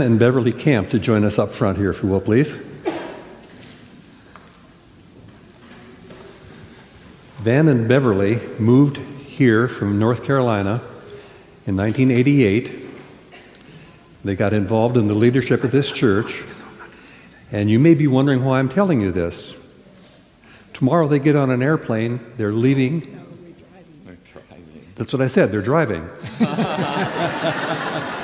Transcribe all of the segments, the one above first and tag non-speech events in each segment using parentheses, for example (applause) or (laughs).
and Beverly Camp to join us up front here, if you will, please. Van and Beverly moved here from North Carolina in 1988. They got involved in the leadership of this church. And you may be wondering why I'm telling you this. Tomorrow they get on an airplane, they're leaving. That's what I said, they're driving. (laughs)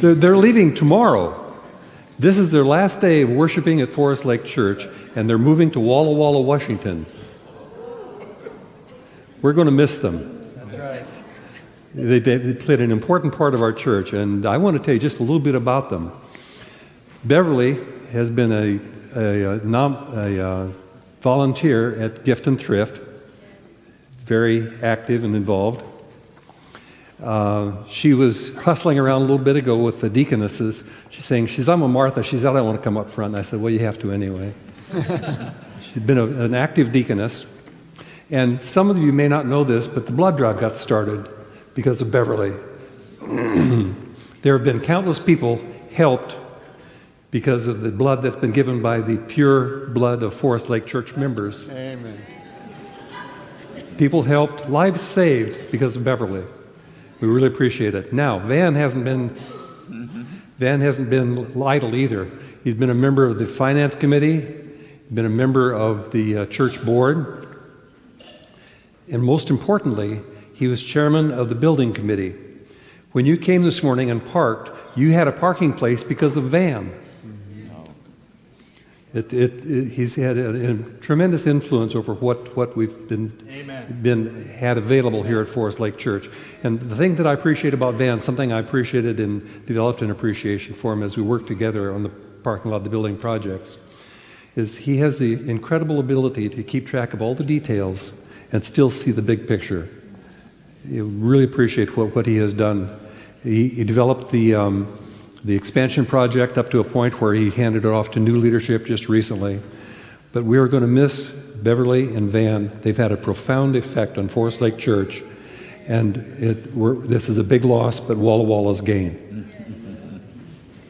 they're, they're leaving tomorrow. This is their last day of worshiping at Forest Lake Church, and they're moving to Walla Walla, Washington. We're going to miss them. That's right. They, they, they played an important part of our church, and I want to tell you just a little bit about them. Beverly has been a, a, a, nom, a uh, volunteer at Gift and Thrift, very active and involved. Uh, she was hustling around a little bit ago with the deaconesses. She's saying, she's, I'm a Martha. She said, I don't want to come up front. And I said, well, you have to anyway. (laughs) She's been a, an active deaconess. And some of you may not know this, but the blood drive got started because of Beverly. (clears throat) there have been countless people helped because of the blood that's been given by the pure blood of Forest Lake Church members. Amen. People helped, lives saved because of Beverly. We really appreciate it. Now, Van hasn't been Van hasn't been idle either. He's been a member of the finance committee, been a member of the uh, church board, and most importantly, he was chairman of the building committee. When you came this morning and parked, you had a parking place because of Van. It, it, it, he's had a, a, tremendous influence over what, what we've been, been had available here at Forest Lake Church. And the thing that I appreciate about Van, something I appreciated and developed an appreciation for him as we worked together on the parking lot, the building projects, is he has the incredible ability to keep track of all the details and still see the big picture. You really appreciate what, what he has done. He, he developed the, um, the expansion project up to a point where he handed it off to new leadership just recently. But we are going to miss Beverly and Van. They've had a profound effect on Forest Lake Church, and it, this is a big loss, but Walla Walla's gain.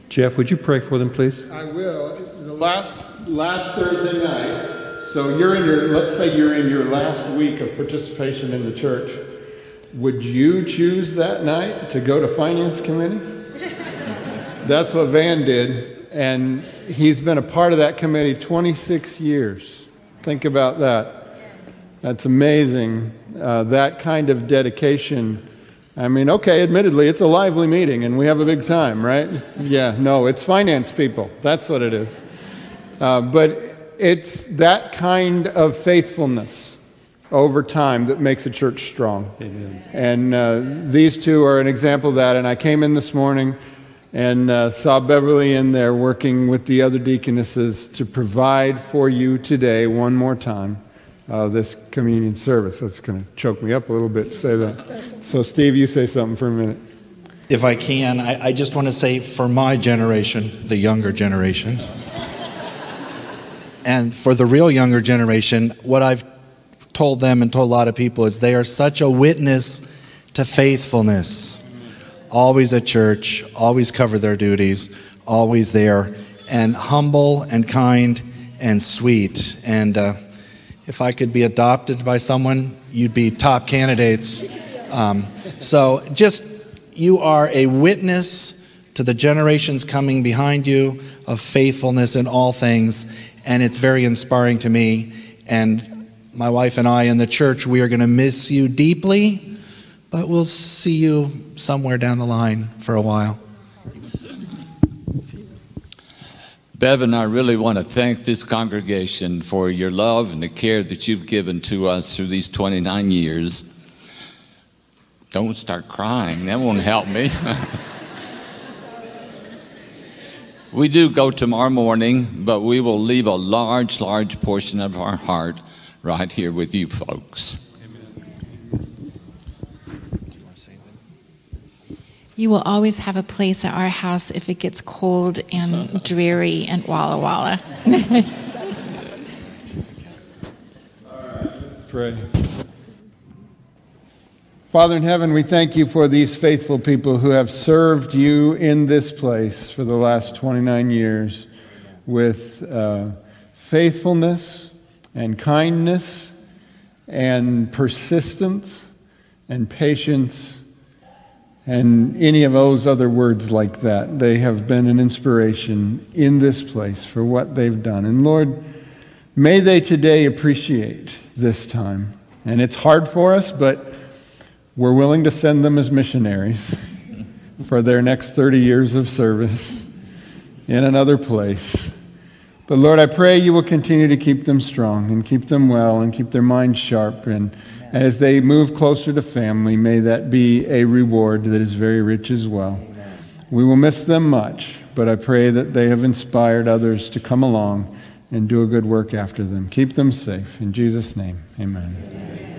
Jeff, would you pray for them, please? I will. The last last Thursday night. So you're in your let's say you're in your last week of participation in the church. Would you choose that night to go to finance committee? That's what Van did, and he's been a part of that committee 26 years. Think about that. That's amazing. Uh, that kind of dedication. I mean, okay, admittedly, it's a lively meeting and we have a big time, right? Yeah, no, it's finance people. That's what it is. Uh, but it's that kind of faithfulness over time that makes a church strong. Amen. And uh, these two are an example of that. And I came in this morning and uh, saw Beverly in there working with the other deaconesses to provide for you today, one more time, uh, this communion service. That's going to choke me up a little bit to say that. So, Steve, you say something for a minute. If I can, I, I just want to say for my generation, the younger generation, and for the real younger generation, what I've told them and told a lot of people is they are such a witness to faithfulness always at church, always cover their duties, always there, and humble and kind and sweet. And uh, if I could be adopted by someone, you'd be top candidates. Um, so just, you are a witness to the generations coming behind you of faithfulness in all things, and it's very inspiring to me. And my wife and I in the church, we are going to miss you deeply but we'll see you somewhere down the line for a while. Bevan, I really want to thank this congregation for your love and the care that you've given to us through these 29 years. Don't start crying, that won't help me. (laughs) we do go tomorrow morning, but we will leave a large, large portion of our heart right here with you folks. You will always have a place at our house if it gets cold and (laughs) dreary and Walla Walla. (laughs) Pray. Father in heaven, we thank you for these faithful people who have served you in this place for the last 29 years with uh, faithfulness and kindness and persistence and patience and any of those other words like that. They have been an inspiration in this place for what they've done. And Lord, may they today appreciate this time. And it's hard for us, but we're willing to send them as missionaries for their next 30 years of service in another place. But Lord, I pray you will continue to keep them strong and keep them well and keep their minds sharp. And as they move closer to family, may that be a reward that is very rich as well. We will miss them much, but I pray that they have inspired others to come along and do a good work after them. Keep them safe. In Jesus' name, amen.